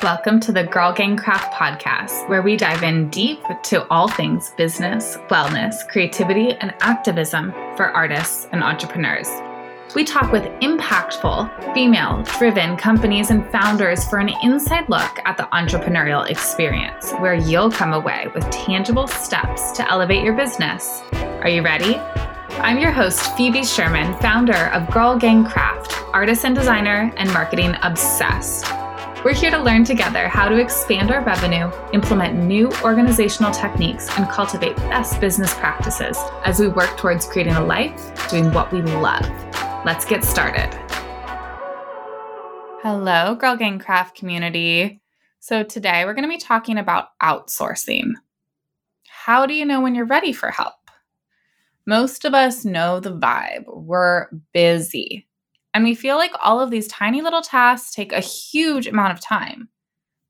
Welcome to the Girl Gang Craft podcast, where we dive in deep to all things business, wellness, creativity, and activism for artists and entrepreneurs. We talk with impactful, female driven companies and founders for an inside look at the entrepreneurial experience, where you'll come away with tangible steps to elevate your business. Are you ready? I'm your host, Phoebe Sherman, founder of Girl Gang Craft, artist and designer, and marketing obsessed. We're here to learn together how to expand our revenue, implement new organizational techniques, and cultivate best business practices as we work towards creating a life doing what we love. Let's get started. Hello, Girl Gang Craft community. So, today we're going to be talking about outsourcing. How do you know when you're ready for help? Most of us know the vibe. We're busy. And we feel like all of these tiny little tasks take a huge amount of time.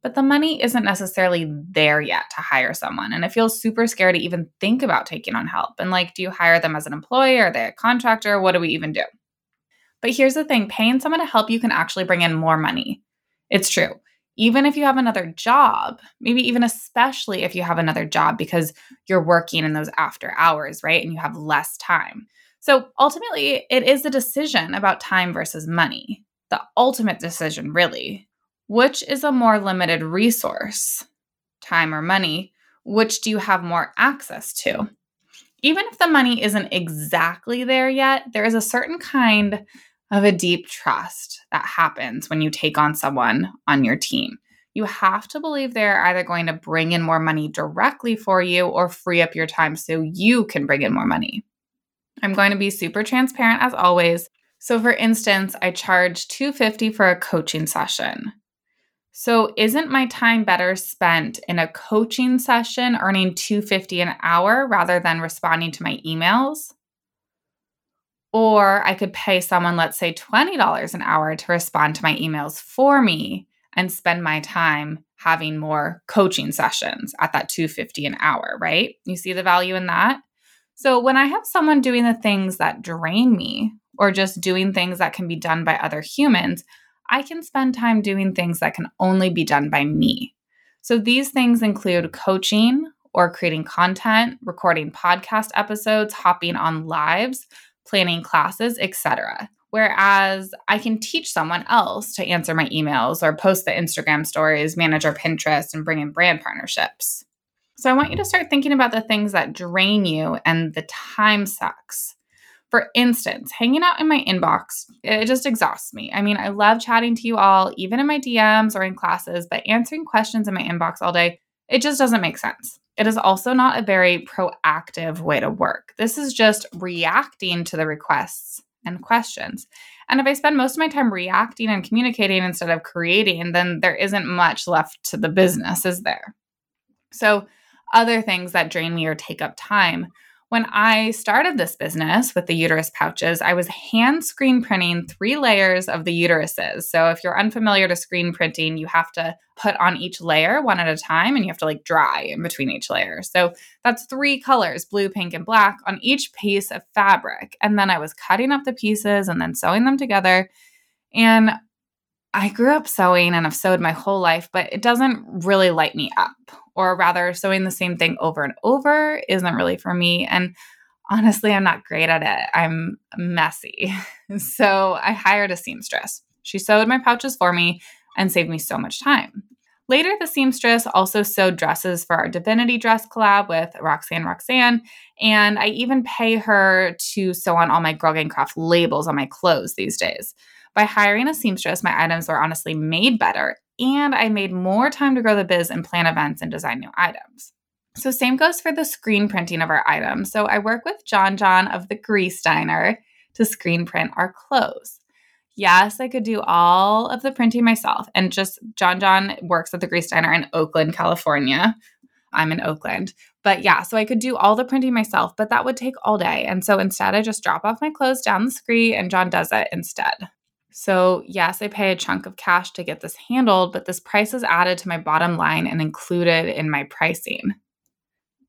But the money isn't necessarily there yet to hire someone. And it feels super scary to even think about taking on help. And like, do you hire them as an employee? Are they a contractor? What do we even do? But here's the thing paying someone to help you can actually bring in more money. It's true. Even if you have another job, maybe even especially if you have another job because you're working in those after hours, right? And you have less time. So ultimately, it is a decision about time versus money. The ultimate decision, really. Which is a more limited resource, time or money? Which do you have more access to? Even if the money isn't exactly there yet, there is a certain kind of a deep trust that happens when you take on someone on your team. You have to believe they're either going to bring in more money directly for you or free up your time so you can bring in more money. I'm going to be super transparent as always. So for instance, I charge 250 for a coaching session. So isn't my time better spent in a coaching session earning 250 an hour rather than responding to my emails? Or I could pay someone let's say $20 an hour to respond to my emails for me and spend my time having more coaching sessions at that 250 an hour, right? You see the value in that? So when I have someone doing the things that drain me or just doing things that can be done by other humans, I can spend time doing things that can only be done by me. So these things include coaching or creating content, recording podcast episodes, hopping on lives, planning classes, etc. Whereas I can teach someone else to answer my emails or post the Instagram stories, manage our Pinterest, and bring in brand partnerships. So I want you to start thinking about the things that drain you and the time sucks. For instance, hanging out in my inbox, it just exhausts me. I mean, I love chatting to you all, even in my DMs or in classes, but answering questions in my inbox all day, it just doesn't make sense. It is also not a very proactive way to work. This is just reacting to the requests and questions. And if I spend most of my time reacting and communicating instead of creating, then there isn't much left to the business, is there? So, other things that drain me or take up time. When I started this business with the uterus pouches, I was hand screen printing three layers of the uteruses. So, if you're unfamiliar to screen printing, you have to put on each layer one at a time and you have to like dry in between each layer. So, that's three colors blue, pink, and black on each piece of fabric. And then I was cutting up the pieces and then sewing them together. And I grew up sewing and I've sewed my whole life, but it doesn't really light me up or rather sewing the same thing over and over isn't really for me. And honestly i'm not great at it. I'm messy. So i hired a seamstress. She sewed my pouches for me and saved me so much time. Later the seamstress also sewed dresses for our divinity dress collab with roxanne roxanne and i even pay her to sew on all my girl gang craft labels on my clothes these days. By hiring a seamstress my items were honestly made better and I made more time to grow the biz and plan events and design new items. So, same goes for the screen printing of our items. So, I work with John John of the Grease Diner to screen print our clothes. Yes, I could do all of the printing myself. And just John John works at the Grease Diner in Oakland, California. I'm in Oakland. But yeah, so I could do all the printing myself, but that would take all day. And so instead, I just drop off my clothes down the screen and John does it instead. So, yes, I pay a chunk of cash to get this handled, but this price is added to my bottom line and included in my pricing.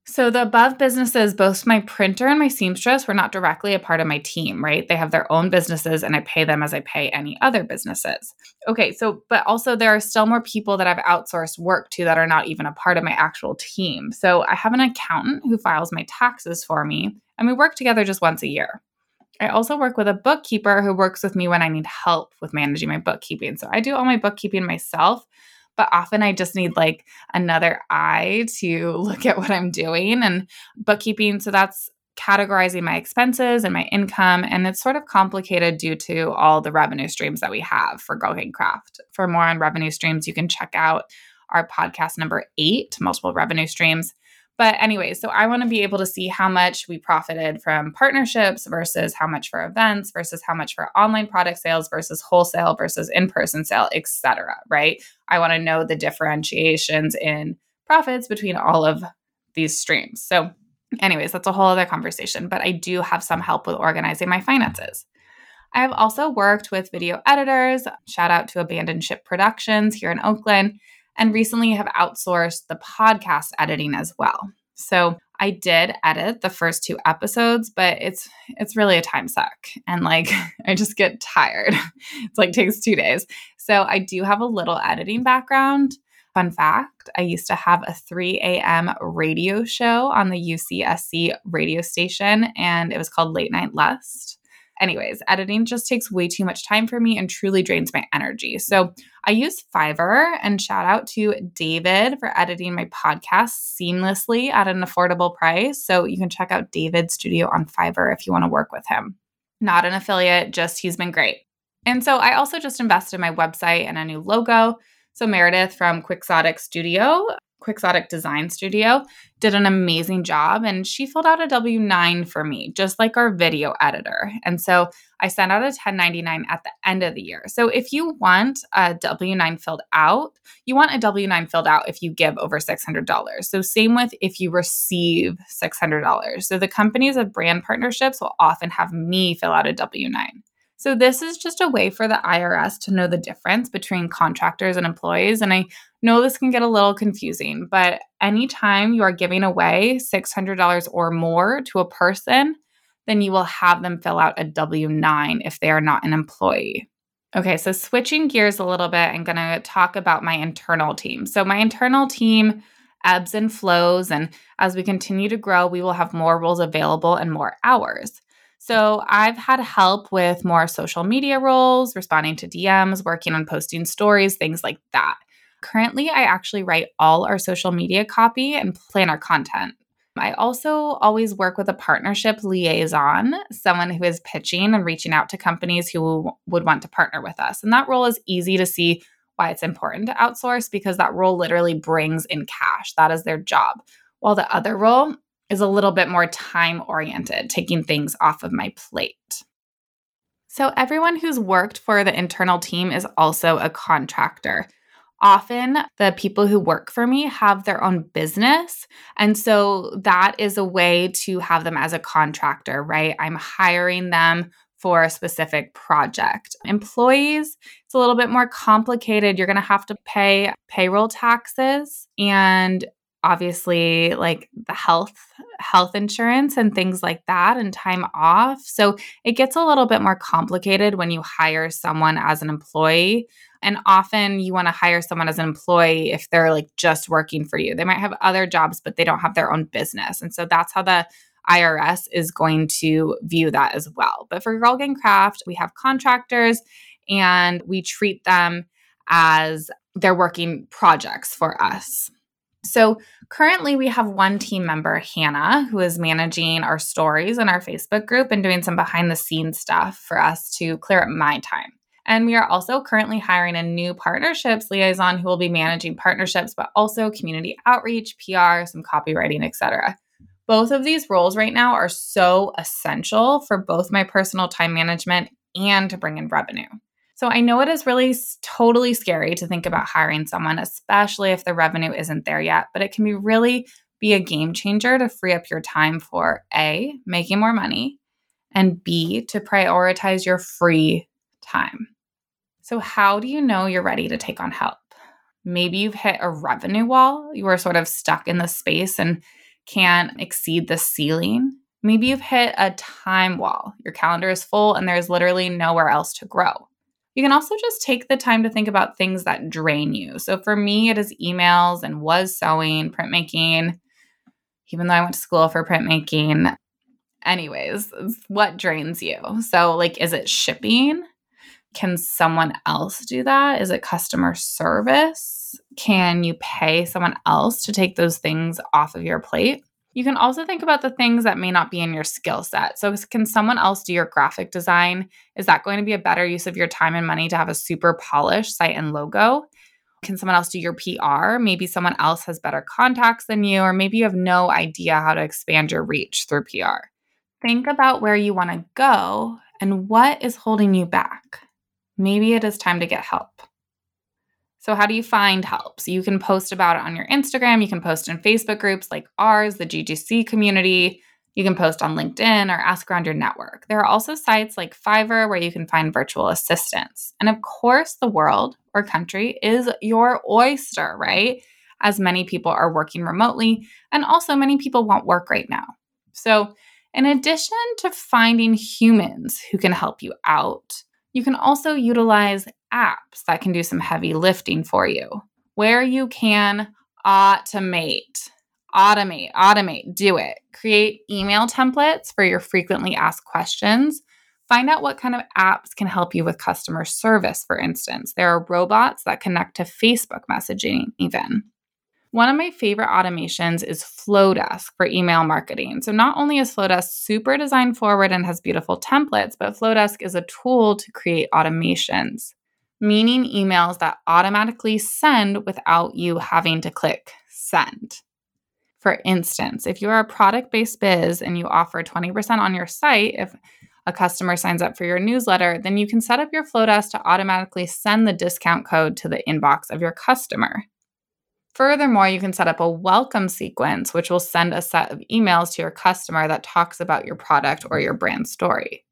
So the above businesses, both my printer and my seamstress, were not directly a part of my team, right? They have their own businesses and I pay them as I pay any other businesses. Okay, so but also there are still more people that I've outsourced work to that are not even a part of my actual team. So I have an accountant who files my taxes for me and we work together just once a year. I also work with a bookkeeper who works with me when I need help with managing my bookkeeping. So I do all my bookkeeping myself, but often I just need like another eye to look at what I'm doing and bookkeeping. So that's categorizing my expenses and my income. And it's sort of complicated due to all the revenue streams that we have for Girl Gang Craft. For more on revenue streams, you can check out our podcast number eight, Multiple Revenue Streams. But anyway, so I want to be able to see how much we profited from partnerships versus how much for events versus how much for online product sales versus wholesale versus in-person sale, etc. Right? I want to know the differentiations in profits between all of these streams. So, anyways, that's a whole other conversation, but I do have some help with organizing my finances. I have also worked with video editors. Shout out to Abandoned Ship Productions here in Oakland and recently have outsourced the podcast editing as well. So I did edit the first two episodes, but it's it's really a time suck. And like I just get tired. it's like takes two days. So I do have a little editing background. Fun fact I used to have a 3 a.m. radio show on the UCSC radio station, and it was called Late Night Lust. Anyways, editing just takes way too much time for me and truly drains my energy. So I use Fiverr and shout out to David for editing my podcast seamlessly at an affordable price. So you can check out David's studio on Fiverr if you want to work with him. Not an affiliate, just he's been great. And so I also just invested in my website and a new logo. So Meredith from Quixotic Studio Quixotic Design Studio did an amazing job and she filled out a W 9 for me, just like our video editor. And so I sent out a 1099 at the end of the year. So if you want a W 9 filled out, you want a W 9 filled out if you give over $600. So same with if you receive $600. So the companies of brand partnerships will often have me fill out a W 9. So, this is just a way for the IRS to know the difference between contractors and employees. And I know this can get a little confusing, but anytime you are giving away $600 or more to a person, then you will have them fill out a W 9 if they are not an employee. Okay, so switching gears a little bit, I'm going to talk about my internal team. So, my internal team ebbs and flows, and as we continue to grow, we will have more roles available and more hours. So I've had help with more social media roles, responding to DMs, working on posting stories, things like that. Currently, I actually write all our social media copy and plan our content. I also always work with a partnership liaison, someone who is pitching and reaching out to companies who would want to partner with us. And that role is easy to see why it's important to outsource because that role literally brings in cash. That is their job. While the other role is a little bit more time oriented, taking things off of my plate. So, everyone who's worked for the internal team is also a contractor. Often, the people who work for me have their own business. And so, that is a way to have them as a contractor, right? I'm hiring them for a specific project. Employees, it's a little bit more complicated. You're going to have to pay payroll taxes and obviously like the health health insurance and things like that and time off. So it gets a little bit more complicated when you hire someone as an employee. And often you want to hire someone as an employee if they're like just working for you. They might have other jobs, but they don't have their own business. And so that's how the IRS is going to view that as well. But for Girl Gang Craft, we have contractors and we treat them as they're working projects for us. So currently, we have one team member, Hannah, who is managing our stories in our Facebook group and doing some behind the scenes stuff for us to clear up my time. And we are also currently hiring a new partnerships liaison who will be managing partnerships, but also community outreach, PR, some copywriting, etc. Both of these roles right now are so essential for both my personal time management and to bring in revenue. So I know it is really totally scary to think about hiring someone, especially if the revenue isn't there yet, but it can be really be a game changer to free up your time for A, making more money, and B, to prioritize your free time. So, how do you know you're ready to take on help? Maybe you've hit a revenue wall. You are sort of stuck in the space and can't exceed the ceiling. Maybe you've hit a time wall. Your calendar is full and there's literally nowhere else to grow. You can also just take the time to think about things that drain you. So for me, it is emails and was sewing, printmaking, even though I went to school for printmaking. Anyways, what drains you? So, like, is it shipping? Can someone else do that? Is it customer service? Can you pay someone else to take those things off of your plate? You can also think about the things that may not be in your skill set. So, can someone else do your graphic design? Is that going to be a better use of your time and money to have a super polished site and logo? Can someone else do your PR? Maybe someone else has better contacts than you, or maybe you have no idea how to expand your reach through PR. Think about where you want to go and what is holding you back. Maybe it is time to get help. So, how do you find help? So, you can post about it on your Instagram. You can post in Facebook groups like ours, the GGC community. You can post on LinkedIn or ask around your network. There are also sites like Fiverr where you can find virtual assistants. And of course, the world or country is your oyster, right? As many people are working remotely, and also many people want work right now. So, in addition to finding humans who can help you out, you can also utilize apps that can do some heavy lifting for you, where you can automate, automate, automate, do it. Create email templates for your frequently asked questions. Find out what kind of apps can help you with customer service, for instance. There are robots that connect to Facebook messaging, even. One of my favorite automations is Flodesk for email marketing. So, not only is Flodesk super design forward and has beautiful templates, but Flodesk is a tool to create automations, meaning emails that automatically send without you having to click send. For instance, if you are a product based biz and you offer 20% on your site, if a customer signs up for your newsletter, then you can set up your Flodesk to automatically send the discount code to the inbox of your customer. Furthermore, you can set up a welcome sequence, which will send a set of emails to your customer that talks about your product or your brand story.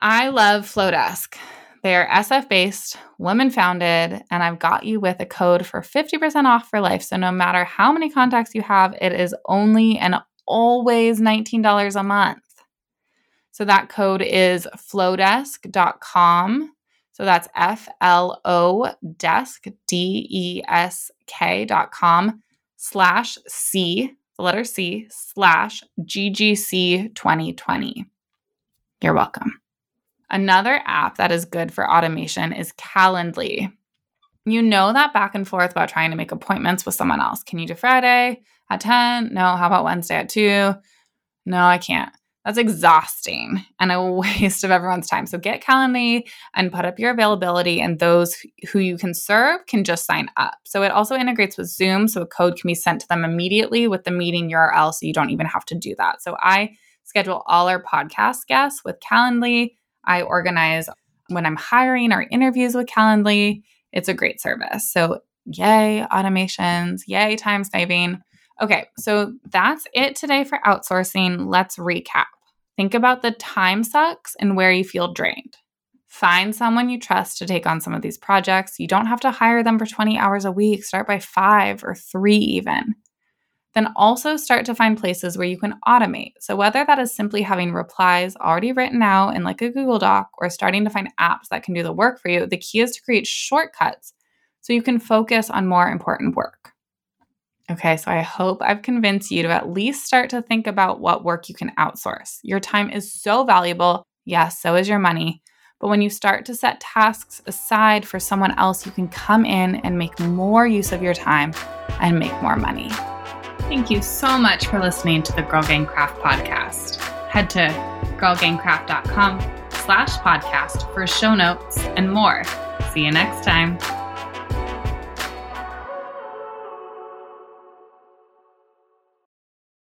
I love Flodesk. They are SF based, women founded, and I've got you with a code for 50% off for life. So no matter how many contacts you have, it is only and always $19 a month. So that code is flodesk.com so that's F L O desk, D E S K dot com slash C, the letter C, slash GGC 2020. You're welcome. Another app that is good for automation is Calendly. You know that back and forth about trying to make appointments with someone else. Can you do Friday at 10? No. How about Wednesday at 2? No, I can't. That's exhausting and a waste of everyone's time. So get Calendly and put up your availability, and those who you can serve can just sign up. So it also integrates with Zoom, so a code can be sent to them immediately with the meeting URL, so you don't even have to do that. So I schedule all our podcast guests with Calendly. I organize when I'm hiring our interviews with Calendly. It's a great service. So yay, automations, yay, time saving. Okay, so that's it today for outsourcing. Let's recap. Think about the time sucks and where you feel drained. Find someone you trust to take on some of these projects. You don't have to hire them for 20 hours a week. Start by five or three, even. Then also start to find places where you can automate. So, whether that is simply having replies already written out in like a Google Doc or starting to find apps that can do the work for you, the key is to create shortcuts so you can focus on more important work. Okay, so I hope I've convinced you to at least start to think about what work you can outsource. Your time is so valuable. Yes, so is your money. But when you start to set tasks aside for someone else, you can come in and make more use of your time and make more money. Thank you so much for listening to the Girl Gang Craft podcast. Head to girlgangcraft.com slash podcast for show notes and more. See you next time.